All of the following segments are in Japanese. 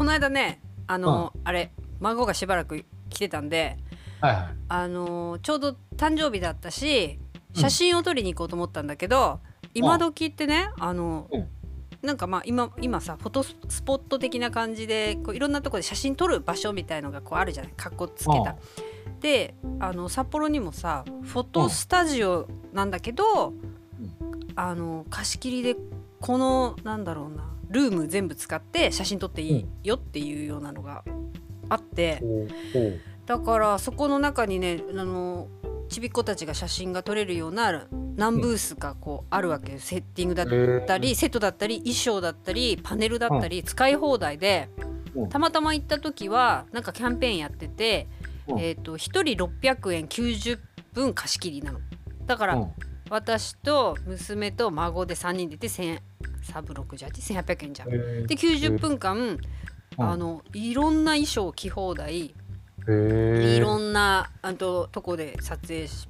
この間ねあの、あれ孫がしばらく来てたんではいはい。あのちょうど誕生日だったし写真を撮りに行こうと思ったんだけど、今時ってねあの、うん。なんかまあ今今さフォトスポット的な感じでこういろんなところで写真撮る場所みたいのがこうあるじゃない？かっこつけた。であの札幌にもさフォトスタジオなんだけど、あの貸し切りでこのなんだろうなルーム全部使って写真撮っていいよっていうようなのがあって。だからそこの中にねあのちびっ子たちが写真が撮れるような何ブースかこうあるわけよ。セッティングだったり、セットだったり衣装だったりパネルだったり、使い放題で、うん。たまたま行った時はなんかキャンペーンやってて、うん。えー、と1人600円90分貸し切りなの。だから、うん。私と娘と孫で3人でいて1000サブ681,800円じゃん。で90分間、うん。あのいろんな衣装着放題。いろんなあととこで撮影し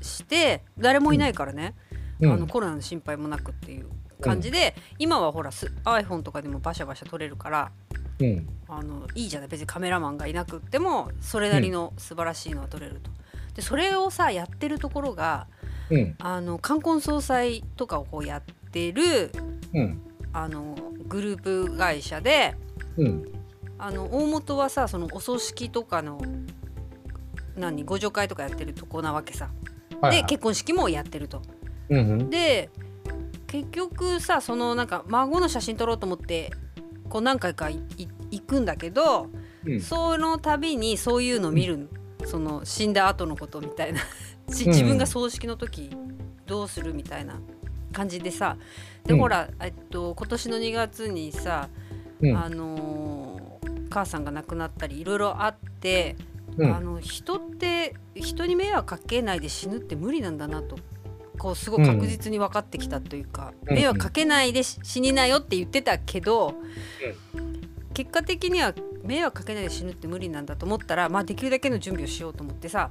して誰もいないからね、うん。あのコロナの心配もなくっていう感じで、今はほらす iPhone とかでもバシャバシャ撮れるからうん。あのいいじゃない。別にカメラマンがいなくってもそれなりの素晴らしいのは撮れると。でそれをさやってるところがうん。あの冠婚葬祭とかをこうやってるうん。あのグループ会社でうん。あの大元はさそのお葬式とかの何ご助会とかやってるとこなわけさ。はいはい。で結婚式もやってると。うんうん。で結局さそのなんか孫の写真撮ろうと思ってこう何回か行くんだけど、うん。その度にそういうの見る、その死んだ後のことみたいな。自分が葬式の時どうするみたいな感じでさで、うん。ほら、えっと、今年の2月にさ、うん。あのー母さんが亡くなったりいろいろあって、うん。あの人って人に迷惑かけないで死ぬって無理なんだなとこうすごい確実に分かってきたというか、うん。迷惑かけないでし死になよって言ってたけど、結果的には迷惑かけないで死ぬって無理なんだと思ったら、まあ、できるだけの準備をしようと思ってさ、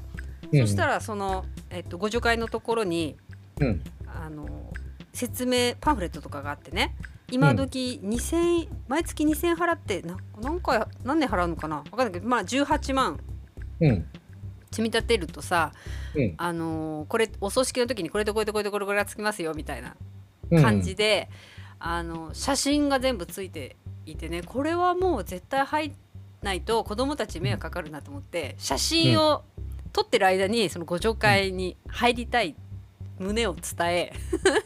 そしたらその、えっと、ご助会のところにうん。あの説明パンフレットとかがあってね。今時2000、毎月2000円払ってな何回何年払うのかな？分かんないけどまあ18万。うん。積み立てるとさ、うん。あのーこれお葬式の時にこれとこれとこれとこれこれがつきますよみたいなうん。感じで、あの写真が全部ついていてねこれはもう絶対入んないと子供たち迷惑かかるなと思って写真を撮ってる間にそのご助会に入りたい旨を伝え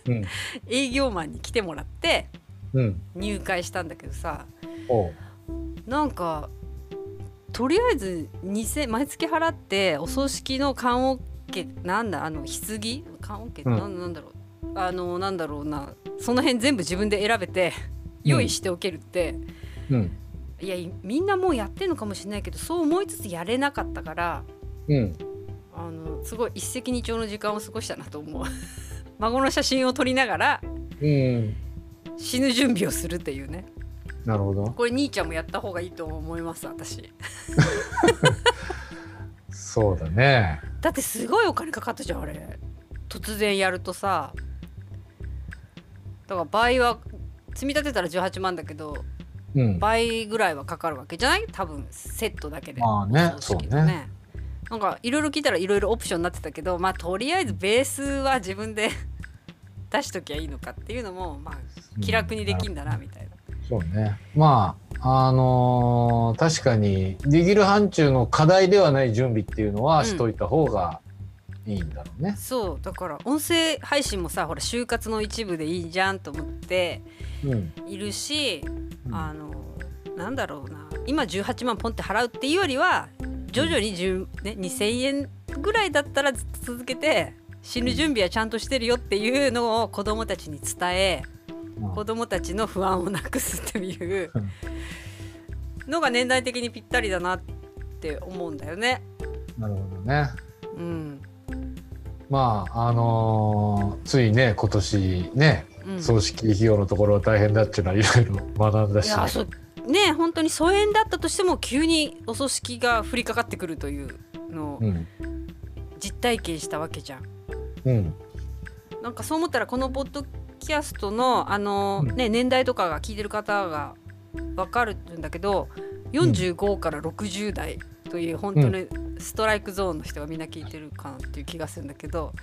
うん。営業マンに来てもらってうん。入会したんだけどさおう。なんかとりあえず2000毎月払ってお葬式の棺桶なんだあの棺？棺桶、うん。なんなんだろう。あのなんだろうな。その辺全部自分で選べて用意しておけるって、うん。いやいみんなもうやってるのかもしれないけどそう思いつつやれなかったからうんあのすごい一石二鳥の時間を過ごしたなと思う。孫の写真を撮りながらうん死ぬ準備をするっていうね。なるほど。これ兄ちゃんもやった方がいいと思います私。そうだね。だってすごいお金かかったじゃんあれ。突然やるとさ。だから倍は積み立てたら18万だけどうん。倍ぐらいはかかるわけじゃない？多分セットだけで。まあね。そうねなんかいろいろ聞いたらいろいろオプションになってたけどまあとりあえずベースは自分で 出しときゃいいのかっていうのもまあ気楽にできんだなみたいな。そうね。まああのー確かにできる範疇の課題ではない準備っていうのはしといた方がいいんだろうね。そう。だから音声配信もさほら就活の一部でいいじゃんと思ってうん。いるし、うん。あのなんだろうな。今18万ポンって払うっていうよりは徐々に10、ね、2,000円ぐらいだったらずっと続けて死ぬ準備はちゃんとしてるよっていうのを子どもたちに伝えうん子どもたちの不安をなくすっていうのが年代的にぴったりだなって思うんだよね。なるほどね。うんまああのーついね今年ねうん、葬式費用のところは大変だっていうのはいろいろ学んだし。ね本当に疎遠だったとしても急にお葬式が降りかかってくるというのをうん。実体験したわけじゃん。うん。なんかそう思ったらこのポッドキャストのあの、うん。ね、年代とかが聞いてる方が分かるんだけど45から60代という本当にストライクゾーンの人がみんな聞いてるかなっていう気がするんだけど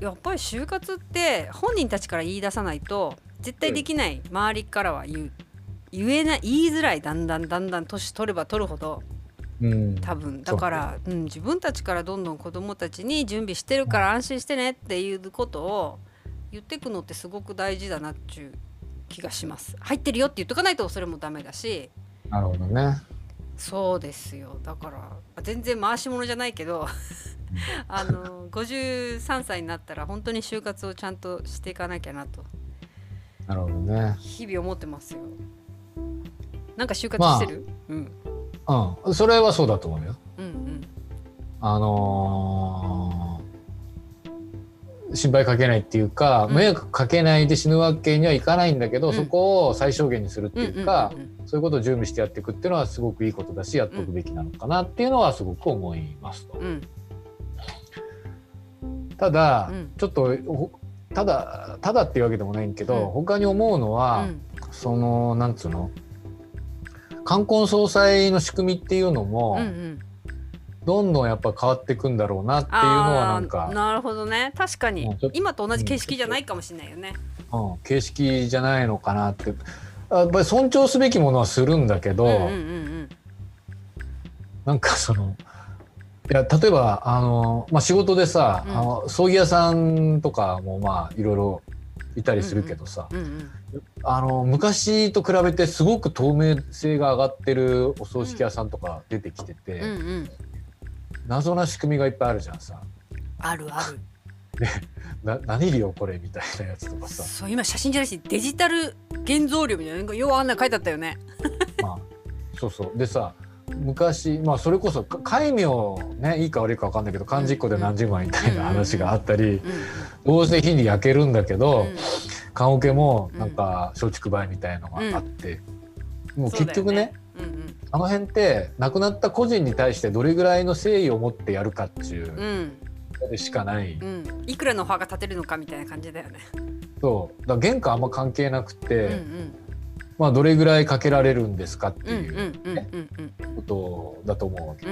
やっぱり就活って本人たちから言い出さないと絶対できない。周りからは言う言えない言いづらいだんだんだんだん年取れば取るほどうん。多分。だからう、ん、自分たちからどんどん子どもたちに準備してるから安心してねっていうことを言ってくのってすごく大事だなっていう気がします。入ってるよって言っとかないとそれもダメだし。なるほどね。そうですよ。だから全然回し物じゃないけど あの53歳になったら本当に就活をちゃんとしていかなきゃなと。なるほどね。日々思ってますよなんか就活してる、うん。うん、それはそうだと思うよ。うんうん。あのー心配かけないっていうか、うん。迷惑かけないで死ぬわけにはいかないんだけど、うん。そこを最小限にするっていうか、そういうことを準備してやっていくっていうのはすごくいいことだしやっておくべきなのかなっていうのはすごく思いますと。うん。ただ、うん。ちょっとほただただっていうわけでもないんけど、うん。他に思うのうは、ん。そのなんつうの？冠婚葬祭の仕組みっていうのも、うんうん。どんどんやっぱ変わっていくんだろうなっていうのはなんあかー、なるほどね。確かに。今と同じ形式じゃないかもしれないよね。うん、形式じゃないのかなって。やっぱり尊重すべきものはするんだけど、うんうんうん。なんかそのいや例えばあの、まあ、仕事でさ、うん。あの葬儀屋さんとかもまあいろいろいたりするけどさ、うんうん。あの昔と比べてすごく透明性が上がってるお葬式屋さんとか出てきてて、うんうん。うん謎な仕組みがいっぱいあるじゃんさ。あるある。な何量これみたいなやつとかさ、そう今写真じゃないしデジタル現像量みたいななんかようあんな書いてあったよね。まあ、そうそう。でさ昔まあそれこそか戒名ねいいか悪いか分かんないけど漢字1個で何十万みたいな話があったり、うんどうせ火に焼けるんだけど、うん。棺桶もなんか松竹梅みたいのがあって、もう結局ねあの辺って亡くなった個人に対してどれぐらいの誠意を持ってやるかっていうでしかない、いくらのお墓建てるのかみたいな感じだよね。そう。だ原価あんま関係なくて、まあどれぐらいかけられるんですかっていうことだと思うわけ。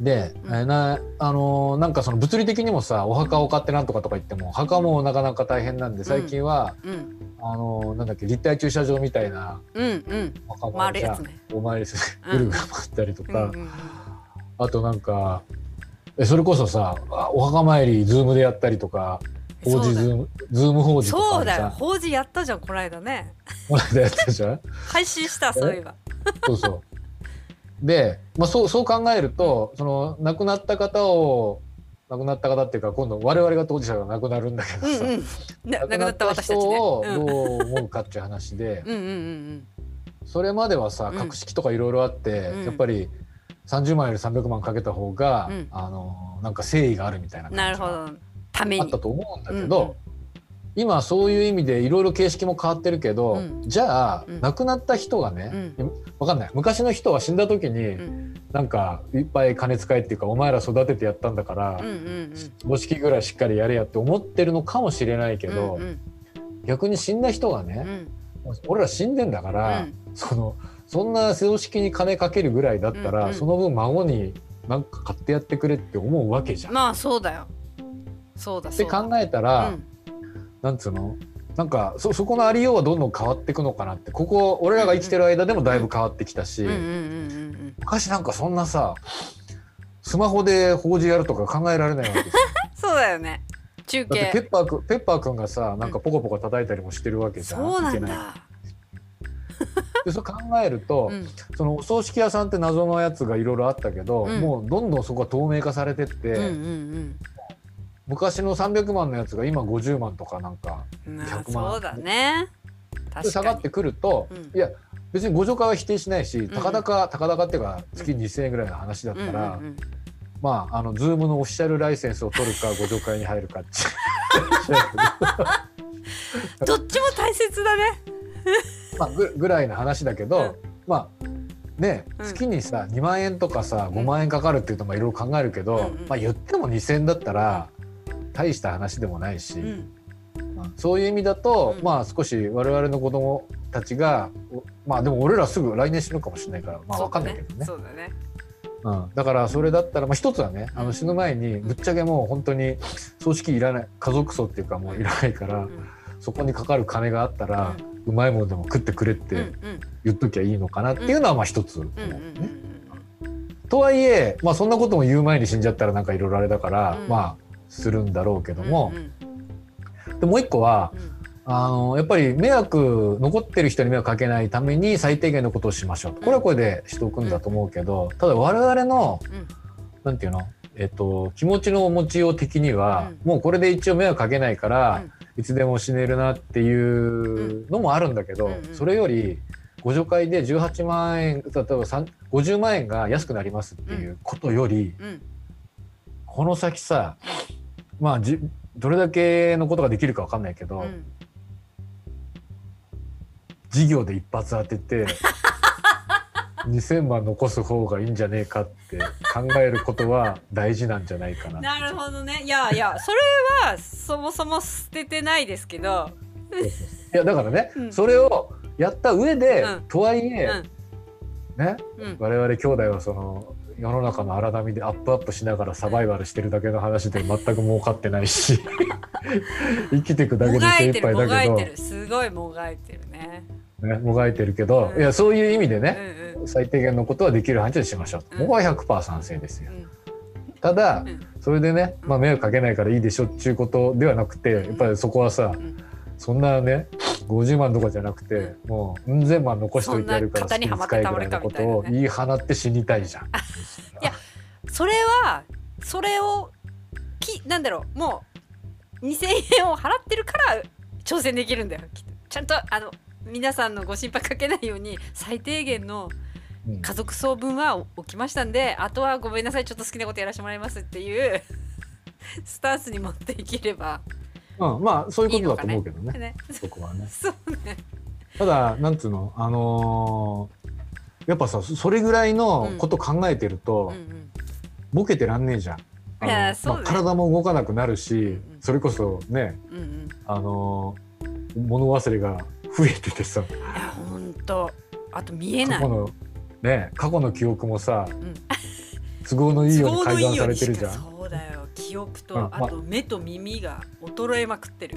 で、うんなあのなんかその物理的にもさお墓を買ってなんとかとか言っても墓もなかなか大変なんで最近は、うんうんあのなんだっけ立体駐車場みたいなお墓もあるじゃん回るやつね。お参りするぐるぐる回ったりとか、あとなんかそれこそさお墓参り Zoom でやったりとか法事 Zoom、Zoom 法事とそうだよ。法事やったじゃんこの間ね。この間やったじゃん。配信したそういえば。そうそう。で、まあ、そうそう考えるとその亡くなった方を亡くなった方っていうか今度我々が当事者が亡くなるんだけどさ、うんうん。な亡くなった私たちね。人をうん。どう思うかっていう話で、うんうんうんそれまではさうん。格式とかいろいろあって、うん。やっぱり30万より300万かけた方が、うん。あのなんか誠意があるみたいなうん感じがなるほどために。あったと思うんだけうんど、今そういう意味でいろいろ形式も変わってるけど、うん。じゃあ、うん。亡くなった人がうね、んわかんない。昔の人は死んだ時に、うん。なんかいっぱい金使えっていうかお前ら育ててやったんだからうんうん葬式ぐらいしっかりやれやって思ってるのかもしれないけうんど、うん。逆に死んだ人がね、うん。俺ら死んでんだから、うん。そのそんな葬式に金かけるぐらいだったら、うんうん。その分孫になんか買ってやってくれって思うわけじゃん。まあそうだよそうだって考えたら、うん。なんつうの？なんかそそこのありようはどんどん変わっていくのかなって。ここ俺らが生きてる間でもだいぶ変わってきたし、うんうんうんうん昔なんかそんなさスマホで法事やるとか考えられないわけですよ。そうだよね。中だってペ継ッパーくんペッパーくんがさなんかポコポコ叩いたりもしてるわけじゃん。そうんけない。だでそう考えると、うん。そのお葬式屋さんって謎のやつがいろいろあったけど、うん。もうどんどんそこが透明化されてって、うんうん昔の300万のやつが今50万とかなんかうんまあ100万。そうだね。で確かに。下がってくると、うん。いや別にご助会は否定しないし、んたかだかたかだかっていうか月2,000円ぐらいの話だったら、うんうんうんまああのズームのオフィシャルライセンスを取るかご助会に入るかって。どっちも大切だね。まあぐぐらいの話だけど、うん。まあねうん。月にさ2万円とかさ5万円かかるっていうとまあいろいろ考えるけど、うんうん。まあ言っても2,000円だったら大した話でもないし、うん。うそういう意味だと、うん。まあ少し我々の子供たちがおまあでも俺らすぐ来年死ぬかもしれないからまあわかんないけどね。そうだね。うん、だからそれだったら、まあ、一つはねあの死ぬ前にぶっちゃけもう本当に葬式いらない家族葬っていうかもういらないから、うん。そこにかかる金があったら、うまいものでも食ってくれって言っときゃいいのかなっていうのはまあ一つね。とはいえ、まあ、そんなことも言う前に死んじゃったらなんかいろいろあれだから、うん。まあするんだろうけどうんもう、ん。でもう一個はうん。あのやっぱり迷惑残ってる人に迷惑かけないために最低限のことをしましょうと。これはこれでしておくんだと思うけどただ我々のうん。ていうの、えっと、気持ちの持ちよう的には、もうこれで一応迷惑かけないから、いつでも死ねるなっていうのもあるんだけど、うん。うん。それより互助会で18万円例えば3 50万円が安くなりますっていうことより、うん。この先さまあじどれだけのことができるかわかんないけど、うん。事業で一発当てて 2,000万残す方がいいんじゃねえかって考えることは大事なんじゃないかな。なるほどね。いやいやそれはそもそも捨ててないですけど。いやだからね、うん。それをやった上で、うん。とはいえ、ねうん。我々兄弟はその世の中の荒波でアップアップしながらサバイバルしてるだけの話で全く儲かってないし 生きていくだけもで精一杯だけど。すごいもがいてるね。ね、もがいてるけど、うん。いやそういう意味でうんね、うん。最低限のことはできる範囲でしましょう。と、うん。僕は100%賛成ですよ。うん。ただ、うん。それでね、まあ、迷惑かけないからいいでしょっていうことではなくてやっぱりそこはさ、うん。そんなね50万とかじゃなくて、うもううん千万残しといてやるから好きに使いぐらいのことを言い放って死にたいじゃん。いやそれはそれをきなんだろうもう2,000円を払ってるから挑戦できるんだよ。ちゃんとあの皆さんのご心配かけないように最低限のうん。家族総分は起きましたんであとはごめんなさいちょっと好きなことやらせてもらいますっていうスタンスに持っていければうん、まあそういうことだと思うけどね。ね。そこはね。ね。ただなんつうの？あのーやっぱさそれぐらいのこと考えてると、うんうん。ボケてらんねえじゃん。あいのね。まあ、体も動かなくなるし、んうん。それこそねうんうん。あのー物忘れが増えててさ。いやほんと。あと見えない。過去のね過去の記憶もさうん。都合のいいように改ざんされてるじゃん。記憶と、うんまあと目と耳が衰えまくってる。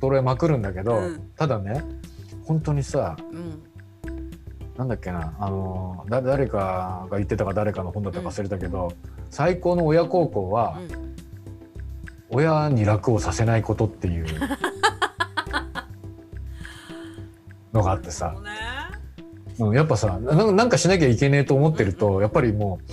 衰えまくるんだけど、うん。ただね本当にさうん。なんだっけなあのだ誰かが言ってたか誰かの本だったか忘れたけど、最高の親孝行は、うん。親に楽をさせないことっていう。のがあってさ。そう、ん、やっぱさななんかしなきゃいけねえと思ってると、やっぱりもう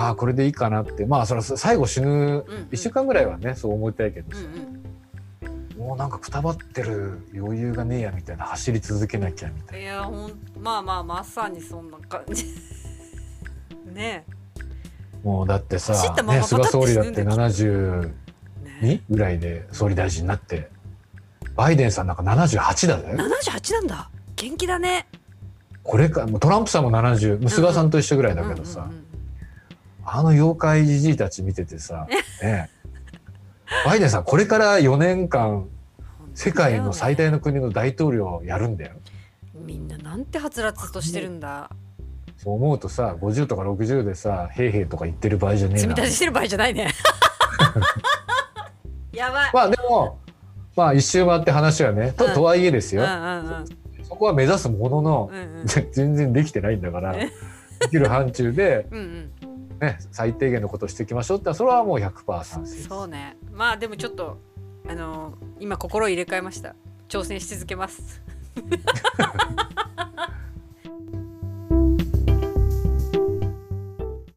ああこれでいいかなって。まあそれは最後死ぬうんうん。1週間ぐらいはねそう思いたいけどさ、うんうん。もうなんかくたばってる余裕がねえやみたいな走り続けなきゃみたいいやほんまあまあまさにそんな感じ。ねなもうだってさね、菅総理だって死ぬんだよ72えね。ぐらいで総理大臣になってバイデンさんなんか78だぜ。78なんだ。元気だね。これかトランプさんも70もう菅さんと一緒ぐらいだけどさ、うんうんうんあの妖怪じじいたち見ててさ、ねえ、バイデンさんこれから4年間世界の最大の国の大統領をやるんだよ。みんななんてはつらつとしてるんだ。そう思うとさ50とか60でさ「へいへい」とか言ってる場合じゃねえな。積み。立てしてる場合じゃないね。やばい、まあでもまあ一周回って話はねとうん。とはいえですよ、そこは目指すもののう、んうん。全然できてないんだからねできる範疇で、うんうんね、最低限のことをしていきましょうってそれはもう100%賛成です。そうね。まあでもちょっとあの今心を入れ替えました。挑戦し続けます